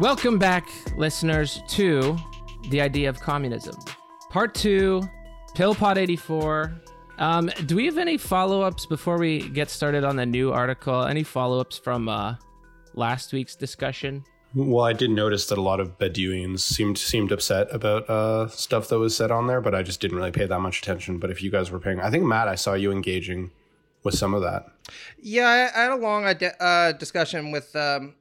Welcome back, listeners, to the idea of communism. Part two, Pillpot 84. Um, do we have any follow ups before we get started on the new article? Any follow ups from uh, last week's discussion? Well, I did notice that a lot of Bedouins seemed seemed upset about uh, stuff that was said on there, but I just didn't really pay that much attention. But if you guys were paying, I think Matt, I saw you engaging with some of that. Yeah, I, I had a long uh, discussion with um,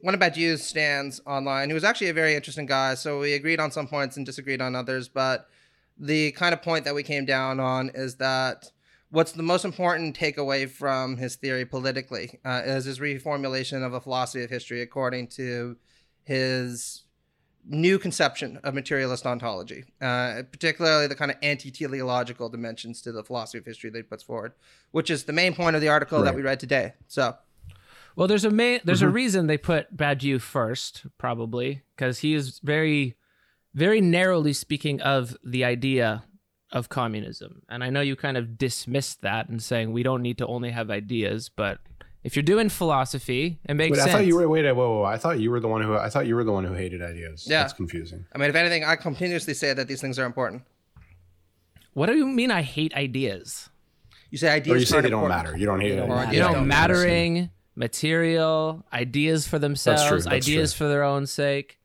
one of Badiou's stands online, who was actually a very interesting guy. So we agreed on some points and disagreed on others. But the kind of point that we came down on is that what's the most important takeaway from his theory politically uh, is his reformulation of a philosophy of history according to his new conception of materialist ontology, uh, particularly the kind of anti-teleological dimensions to the philosophy of history that he puts forward, which is the main point of the article right. that we read today. So well, there's a main, there's mm-hmm. a reason they put Badiou first, probably because he is very, very narrowly speaking of the idea of communism, and I know you kind of dismissed that and saying we don't need to only have ideas, but if you're doing philosophy, it makes wait, sense. I thought you were wait, whoa, whoa, whoa, I thought you were the one who I thought you were the one who hated ideas. Yeah, that's confusing. I mean, if anything, I continuously say that these things are important. What do you mean? I hate ideas. You say ideas. Or you say they don't matter. You don't hate them. You know, mattering material, ideas for themselves, ideas true. for their own sake.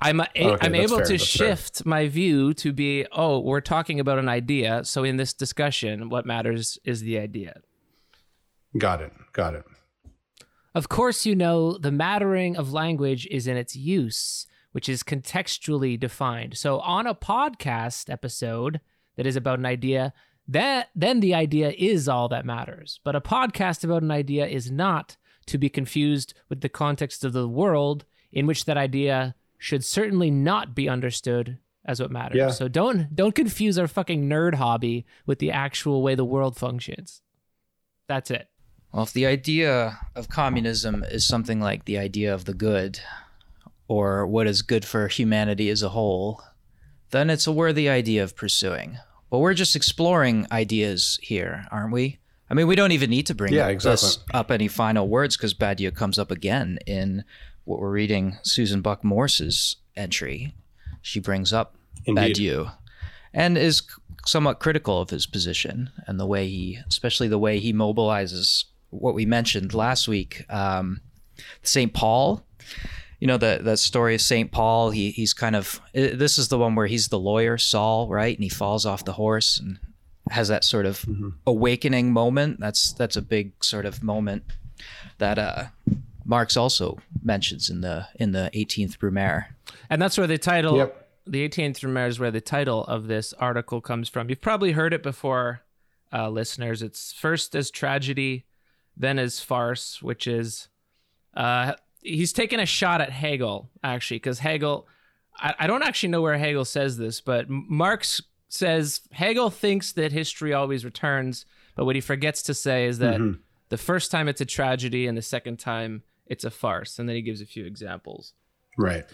I'm a, okay, I'm able fair, to shift fair. my view to be oh we're talking about an idea so in this discussion what matters is the idea. Got it. Got it. Of course you know the mattering of language is in its use which is contextually defined. So on a podcast episode that is about an idea that then the idea is all that matters. But a podcast about an idea is not to be confused with the context of the world in which that idea should certainly not be understood as what matters. Yeah. So don't don't confuse our fucking nerd hobby with the actual way the world functions. That's it. Well, if the idea of communism is something like the idea of the good or what is good for humanity as a whole, then it's a worthy idea of pursuing. But we're just exploring ideas here, aren't we? I mean, we don't even need to bring yeah, exactly. up any final words because Badiou comes up again in what we're reading Susan Buck Morss's entry. She brings up Indeed. Badiou and is somewhat critical of his position and the way he, especially the way he mobilizes what we mentioned last week, um, St. Paul you know the that story of Saint Paul. He he's kind of this is the one where he's the lawyer Saul, right? And he falls off the horse and has that sort of mm-hmm. awakening moment. That's that's a big sort of moment that uh, Marx also mentions in the in the 18th Brumaire. And that's where the title yep. the 18th Brumaire is where the title of this article comes from. You've probably heard it before, uh, listeners. It's first as tragedy, then as farce, which is uh, he's taking a shot at Hegel actually, because Hegel, I, I don't actually know where Hegel says this, but Marx says Hegel thinks that history always returns, but what he forgets to say is that mm-hmm. the first time it's a tragedy and the second time it's a farce, and then he gives a few examples. Right.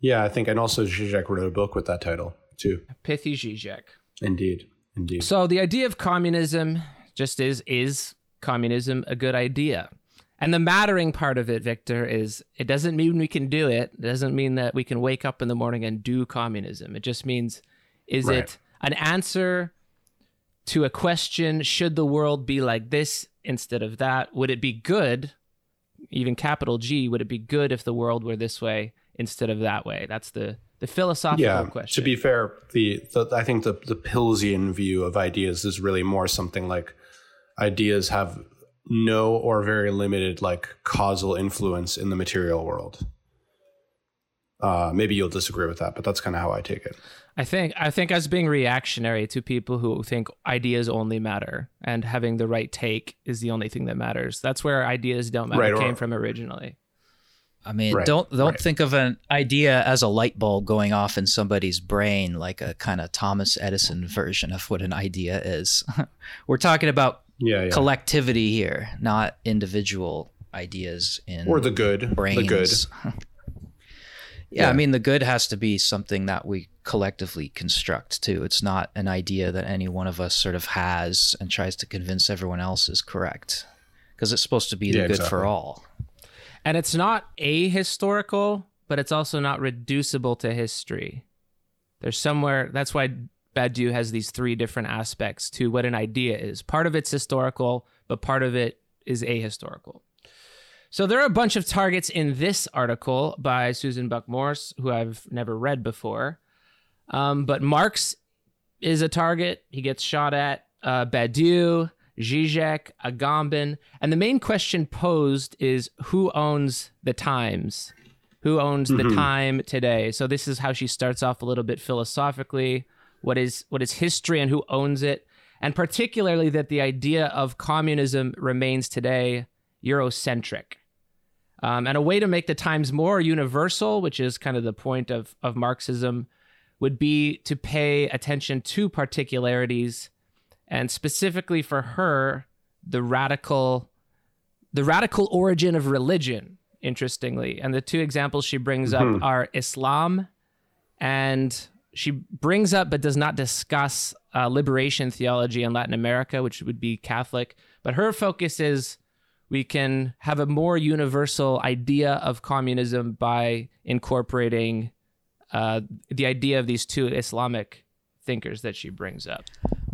Yeah, I think, and also Zizek wrote a book with that title too. Pithy Zizek. Indeed, indeed. So the idea of communism just is is communism a good idea? And the mattering part of it, Victor, is it doesn't mean we can do it. It doesn't mean that we can wake up in the morning and do communism. It just means is right. it an answer to a question should the world be like this instead of that? Would it be good, even capital G, would it be good if the world were this way instead of that way? That's the the philosophical yeah, question. To be fair, the, the I think the the Pillesian view of ideas is really more something like ideas have no or very limited like causal influence in the material world. Uh, maybe you'll disagree with that, but that's kind of how I take it. I think I think as being reactionary to people who think ideas only matter and having the right take is the only thing that matters. That's where ideas don't matter right, or, came from originally. I mean, right, don't don't right. think of an idea as a light bulb going off in somebody's brain like a kind of Thomas Edison version of what an idea is. We're talking about yeah, yeah. collectivity here, not individual ideas in or the good brains. The good. yeah, yeah, I mean the good has to be something that we collectively construct too. It's not an idea that any one of us sort of has and tries to convince everyone else is correct. Because it's supposed to be the yeah, good exactly. for all. And it's not ahistorical, but it's also not reducible to history. There's somewhere, that's why Badiou has these three different aspects to what an idea is. Part of it's historical, but part of it is ahistorical. So there are a bunch of targets in this article by Susan Buck Morss, who I've never read before. Um, but Marx is a target. He gets shot at. Uh, Badiou, Zizek, Agamben. And the main question posed is who owns the Times? Who owns mm-hmm. the time today? So this is how she starts off a little bit philosophically. What is what is history and who owns it? And particularly that the idea of communism remains today Eurocentric. Um, and a way to make the times more universal, which is kind of the point of, of Marxism, would be to pay attention to particularities and specifically for her, the radical the radical origin of religion, interestingly. And the two examples she brings mm-hmm. up are Islam and she brings up but does not discuss uh, liberation theology in Latin America, which would be Catholic. But her focus is we can have a more universal idea of communism by incorporating uh, the idea of these two Islamic thinkers that she brings up.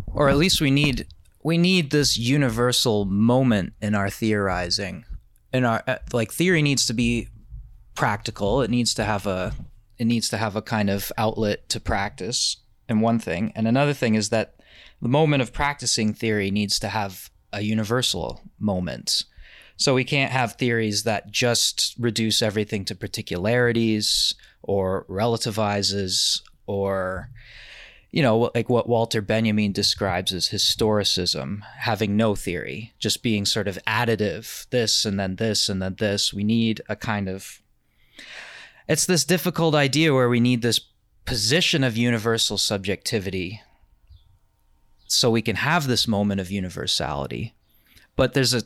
Or at least we need we need this universal moment in our theorizing. In our uh, like theory needs to be practical. It needs to have a it needs to have a kind of outlet to practice. And one thing, and another thing is that the moment of practicing theory needs to have a universal moment. So we can't have theories that just reduce everything to particularities or relativizes or you know like what Walter Benjamin describes as historicism having no theory just being sort of additive this and then this and then this we need a kind of it's this difficult idea where we need this position of universal subjectivity so we can have this moment of universality but there's a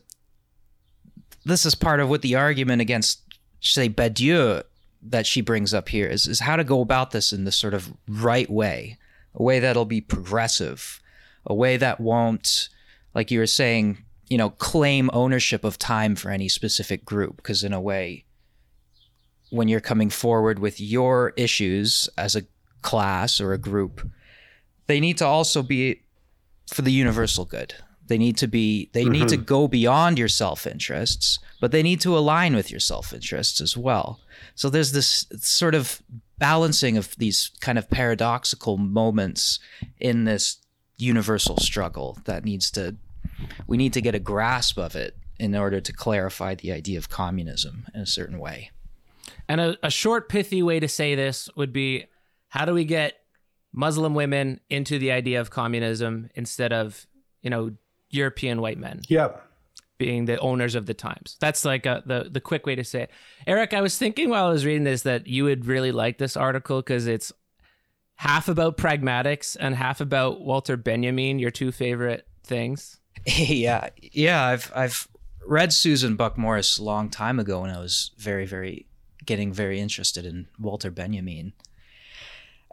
this is part of what the argument against say Badiou that she brings up here is, is how to go about this in the sort of right way, a way that'll be progressive, a way that won't, like you were saying, you know, claim ownership of time for any specific group. Because in a way, when you're coming forward with your issues as a class or a group, they need to also be for the universal good. They need to be they mm-hmm. need to mm-hmm. go beyond your self-interests, but they need to align with your self-interests as well. So there's this sort of balancing of these kind of paradoxical moments in this universal struggle that needs to we need to get a grasp of it in order to clarify the idea of communism in a certain way. And a, a short, pithy way to say this would be how do we get Muslim women into the idea of communism instead of, you know, European white men. Yep. Being the owners of the Times. That's like a, the the quick way to say it. Eric, I was thinking while I was reading this that you would really like this article because it's half about pragmatics and half about Walter Benjamin, your two favorite things. yeah, yeah. I've I've read Susan Buck Morris a long time ago when I was very very getting very interested in Walter Benjamin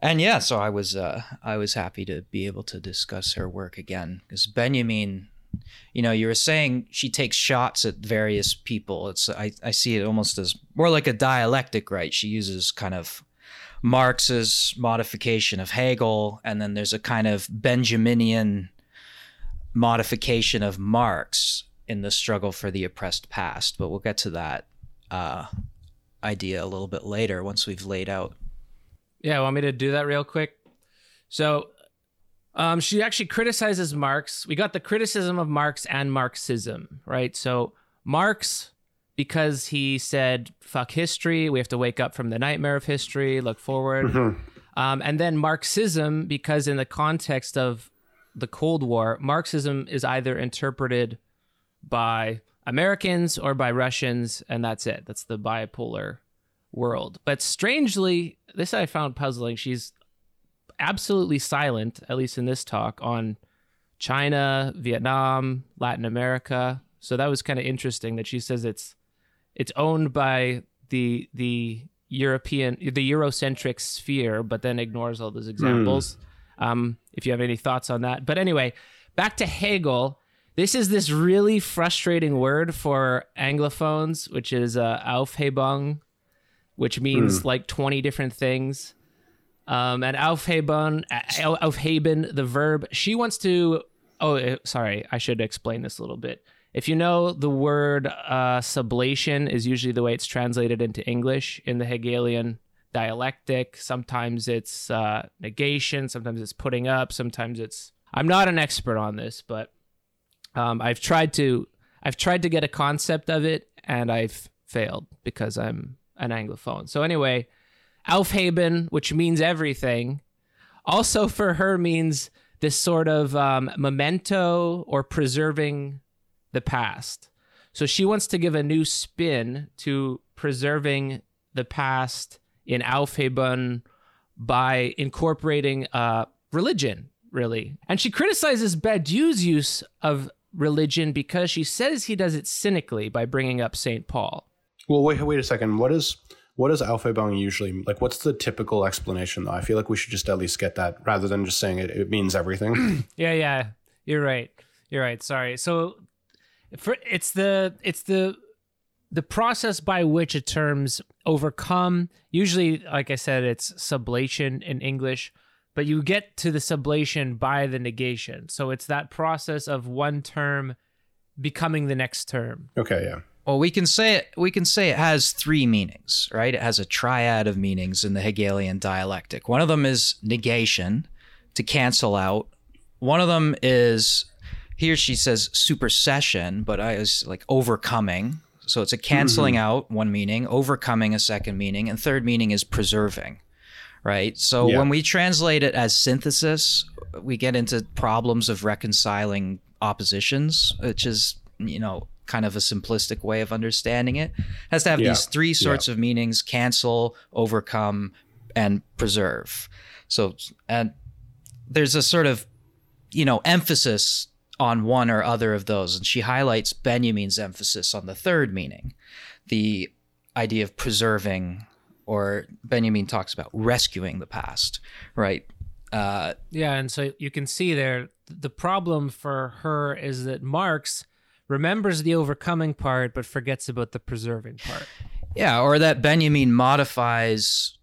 and yeah, so I was uh, I was happy to be able to discuss her work again because Benjamin, you know, you were saying she takes shots at various people. It's I I see it almost as more like a dialectic, right? She uses kind of Marx's modification of Hegel, and then there's a kind of Benjaminian modification of Marx in the struggle for the oppressed past. But we'll get to that uh, idea a little bit later once we've laid out yeah, want me to do that real quick? So, um, she actually criticizes Marx. We got the criticism of Marx and Marxism, right? So, Marx, because he said, fuck history, we have to wake up from the nightmare of history, look forward. Mm-hmm. Um, and then Marxism, because in the context of the Cold War, Marxism is either interpreted by Americans or by Russians, and that's it. That's the bipolar world. But strangely, this I found puzzling. She's absolutely silent, at least in this talk, on China, Vietnam, Latin America. So that was kind of interesting that she says it's it's owned by the the European the Eurocentric sphere, but then ignores all those examples. Mm. Um, if you have any thoughts on that, but anyway, back to Hegel. This is this really frustrating word for anglophones, which is uh, Aufhebung, which means mm. like 20 different things. Um, and Aufheben, Aufheben, the verb, she wants to. Oh, eh, sorry, I should explain this a little bit. If you know the word uh, sublation is usually the way it's translated into English in the Hegelian dialectic. Sometimes it's uh, negation, sometimes it's putting up, sometimes it's. I'm not an expert on this, but um, I've tried to. I've tried to get a concept of it, and I've failed because I'm an Anglophone. So anyway, Aufheben, which means everything, also for her means this sort of um, memento or preserving the past. So she wants to give a new spin to preserving the past in Aufheben by incorporating uh, religion, really. And she criticizes Badiou's use of religion because she says he does it cynically by bringing up St. Paul. Well, wait, wait a second. What is what is Aufhebung usually like? What's the typical explanation though? I feel like we should just at least get that rather than just saying it. It means everything. yeah, yeah, you're right. You're right. Sorry. So, for it's the it's the the process by which a terms overcome. Usually, like I said, it's sublation in English, but you get to the sublation by the negation. So it's that process of one term becoming the next term. Okay. Yeah. Well, we can say it. We can say it has three meanings, right? It has a triad of meanings in the Hegelian dialectic. One of them is negation, to cancel out. One of them is here she says supersession, but I was like overcoming. So it's a canceling mm-hmm. out one meaning, overcoming a second meaning, and third meaning is preserving, right? So yeah. when we translate it as synthesis, we get into problems of reconciling oppositions, which is you know kind of a simplistic way of understanding it. it has to have yeah. these three sorts yeah. of meanings: cancel, overcome, and preserve. So, and there's a sort of, you know, emphasis on one or other of those, and she highlights Benjamin's emphasis on the third meaning, the idea of preserving, or Benjamin talks about rescuing the past, right? Uh, yeah, and so you can see there the problem for her is that Marx remembers the overcoming part but forgets about the preserving part. Yeah, or that Benjamin modifies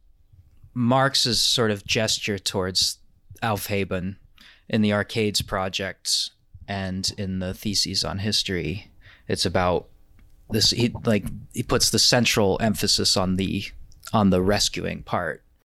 Marx's sort of gesture towards Aufheben in the Arcades project and in the theses on history. It's about this he like he puts the central emphasis on the on the rescuing part